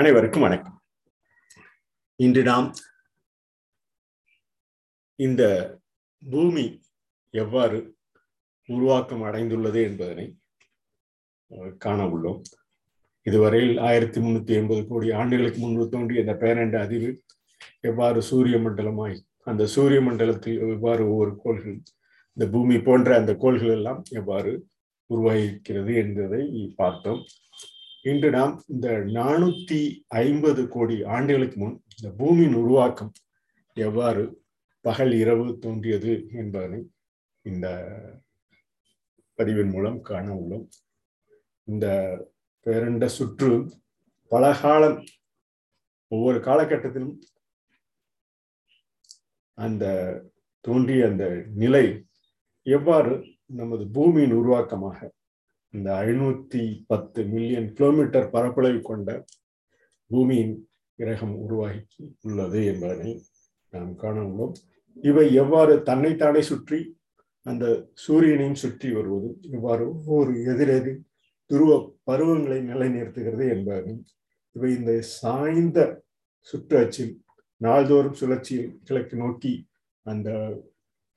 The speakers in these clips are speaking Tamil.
அனைவருக்கும் வணக்கம். இன்று நாம் இந்த பூமி எவ்வாறு உருவாக்கம் அடைந்துள்ளது என்பதனை காண உள்ளோம். இதுவரையில் ஆயிரத்தி முன்னூத்தி எண்பது கோடி ஆண்டுகளுக்கு முன்பு தோன்றிய இந்த பேரண்ட அதிர்வு எவ்வாறு சூரிய மண்டலமாய் அந்த சூரிய மண்டலத்தில் எவ்வாறு ஒவ்வொரு கோள்கள் இந்த பூமி போன்ற அந்த கோள்கள் எல்லாம் எவ்வாறு உருவாகியிருக்கிறது என்பதை பார்த்தோம். இன்று நாம் இந்த நானூத்தி ஐம்பது கோடி ஆண்டுகளுக்கு முன் இந்த பூமியின் உருவாக்கம் எவ்வாறு பகல் இரவு தோன்றியது என்பதனை இந்த பதிவின் மூலம் காண உள்ளோம். இந்த பேரண்ட சுற்று பல காலம் ஒவ்வொரு காலகட்டத்திலும் அந்த தோன்றிய அந்த நிலை எவ்வாறு நமது பூமியின் உருவாக்கமாக இந்த ஐநூத்தி பத்து மில்லியன் கிலோமீட்டர் பரப்பளவு கொண்ட பூமியின் கிரகம் உருவாகி உள்ளது என்பதனை நாம் காண உள்ளோம். இவை எவ்வாறு தன்னைத்தானே சுற்றி அந்த சூரியனையும் சுற்றி வருவது இவ்வாறு ஒவ்வொரு எதிரெதிர் துருவ பருவங்களை நிலைநிறுத்துகிறது என்பதையும் இவை இந்த சாய்ந்த சுற்று அச்சில் நாள்தோறும் சுழற்சியில் கிழக்கு நோக்கி அந்த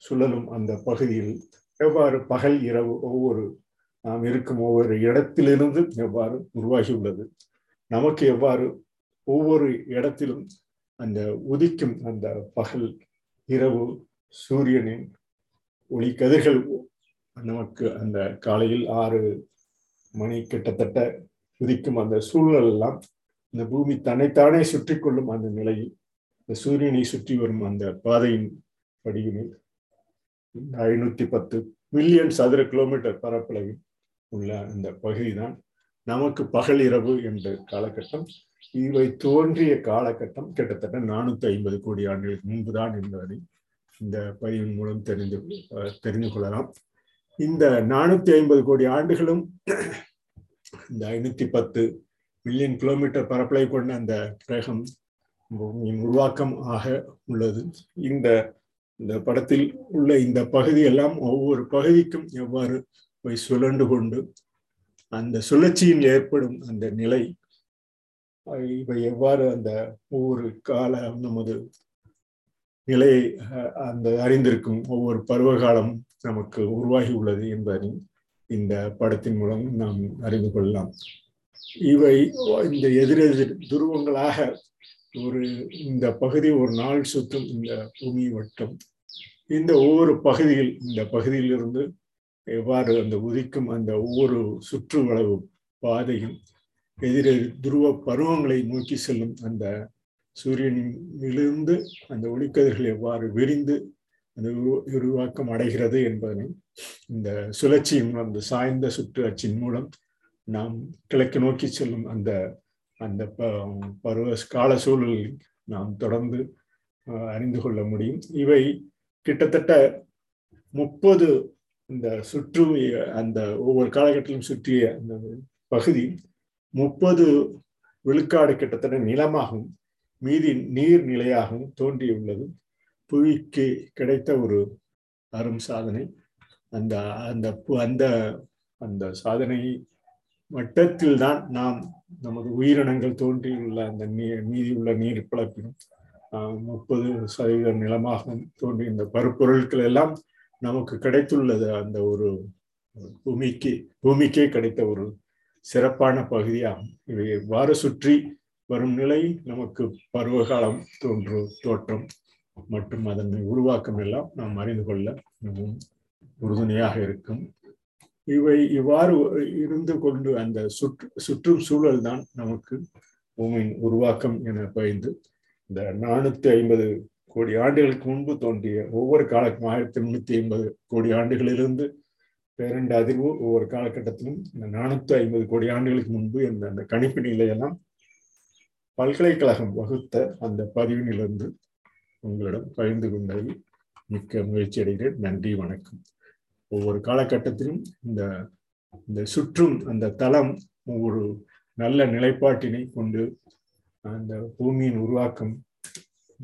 சுழலும் அந்த பகுதியில் எவ்வாறு பகல் இரவு ஒவ்வொரு நாம் இருக்கும் ஒவ்வொரு இடத்திலிருந்து எவ்வாறு உருவாகி உள்ளது நமக்கு எவ்வாறு ஒவ்வொரு இடத்திலும் அந்த உதிக்கும் அந்த பகல் இரவு சூரியனின் ஒளி கதிர்கள் நமக்கு அந்த காலையில் ஆறு மணி கிட்டத்தட்ட உதிக்கும் அந்த சூழல் எல்லாம் இந்த பூமி தன்னைத்தானே சுற்றி கொள்ளும் அந்த நிலையில் இந்த சூரியனை சுற்றி வரும் அந்த பாதையின் வடிவினில் ஐநூத்தி பத்து மில்லியன் சதுர கிலோமீட்டர் பரப்பளவில் உள்ள அந்த பகுதிதான் நமக்கு பகல் இரவு என்ற காலகட்டம் இவை தோன்றிய காலகட்டம் கிட்டத்தட்ட நானூத்தி ஐம்பது கோடி ஆண்டுகளுக்கு முன்புதான் என்பதை இந்த பதிவின் மூலம் தெரிந்து தெரிந்து கொள்ளலாம். இந்த நானூத்தி ஐம்பது கோடி ஆண்டுகளும் இந்த ஐநூத்தி பத்து மில்லியன் கிலோமீட்டர் பரப்பளை கொண்ட அந்த கிரகம் பூமியின் உருவாக்கம் ஆக உள்ளது. இந்த இந்த படத்தில் உள்ள இந்த பகுதி எல்லாம் ஒவ்வொரு பகுதிக்கும் எவ்வாறு போய் சுழண்டு கொண்டு அந்த சுழற்சியில் ஏற்படும் அந்த நிலை இவை எவ்வாறு அந்த ஒவ்வொரு கால நமது நிலையை அந்த அறிந்திருக்கும் ஒவ்வொரு பருவகாலம் நமக்கு உருவாகி உள்ளது என்பதை இந்த படத்தின் மூலம் நாம் அறிந்து கொள்ளலாம். இவை இந்த எதிரெதிர் துருவங்களாக ஒரு இந்த பகுதி ஒரு நாள் சுற்றும் இந்த பூமி வட்டம் இந்த ஒவ்வொரு பகுதியில் இந்த பகுதியிலிருந்து எவ்வாறு அந்த உதிக்கும் அந்த ஒவ்வொரு சுற்று வளவு பாதையும் எதிரே துருவ பருவங்களை நோக்கி செல்லும் அந்த சூரியனிலிருந்து அந்த ஒளிக்கதிர்கள் எவ்வாறு விரிந்து அந்த உருவாக்கம் அடைகிறது என்பதனை இந்த சுழற்சியின் அந்த சாய்ந்த சுற்று அச்சின் மூலம் நாம் கிழக்கு நோக்கி செல்லும் அந்த அந்த பருவ கால சூழலில் நாம் தொடர்ந்து அறிந்து கொள்ள முடியும். இவை கிட்டத்தட்ட முப்பது இந்த சுற்று அந்த ஒவ்வொரு காலகட்டத்திலும் சுற்றிய அந்த பகுதி முப்பது விழுக்காடு கிட்டத்தட்ட நிலமாகவும் மீதி நீர் நிலையாகவும் தோன்றியுள்ளது. புவிக்கு கிடைத்த ஒரு அரும் சாதனை. அந்த அந்த அந்த அந்த சாதனை மட்டத்தில் தான் நாம் நமது உயிரினங்கள் தோன்றியுள்ள அந்த நீர் மீதியுள்ள நீர் பிளப்பினும் முப்பது சதவீத நிலமாகவும் தோன்றிய இந்த பருப்பொருட்கள் எல்லாம் நமக்கு கிடைத்துள்ளது அந்த ஒரு பூமிக்கு பூமிக்கே கிடைத்த ஒரு சிறப்பான பகுதியாகும். இவை எவ்வாறு சுற்றி வரும் நிலை நமக்கு பருவகாலம் தோன்று தோற்றம் மற்றும் அதன் உருவாக்கம் எல்லாம் நாம் அறிந்து கொள்ள மிகவும் உறுதுணையாக இருக்கும். இவை இவ்வாறு இருந்து கொண்டு அந்த சுற்று சுற்றும் சூழல் தான் நமக்கு பூமியின் உருவாக்கம் என பயந்து இந்த நானூத்தி ஐம்பது கோடி ஆண்டுகளுக்கு முன்பு தோன்றிய ஒவ்வொரு காலம் ஆயிரத்தி முன்னூத்தி ஐம்பது கோடி ஆண்டுகளிலிருந்து பேரண்டு அதிர்வு ஒவ்வொரு காலகட்டத்திலும் இந்த நானூத்தி ஐம்பது கோடி ஆண்டுகளுக்கு முன்பு இந்த அந்த கணிப்பு நிலையெல்லாம் பல்கலைக்கழகம் வகுத்த அந்த பதிவினிலிருந்து உங்களிடம் பகிர்ந்து கொண்டதில் மிக்க முயற்சி அடைகிறேன். நன்றி வணக்கம். ஒவ்வொரு காலகட்டத்திலும் இந்த இந்த சுற்றும் அந்த தளம் ஒரு நல்ல நிலைப்பாட்டினை கொண்டு அந்த பூமியின் உருவாக்கம்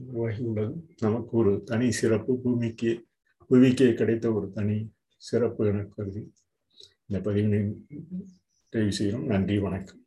உருவாகி உள்ளது நமக்கு ஒரு தனி சிறப்பு பூமிக்கு புவிக்கே கிடைத்த ஒரு தனி சிறப்பு என கருதி இந்த பதிவினை தெரிவு செய்கிறோம். நன்றி வணக்கம்.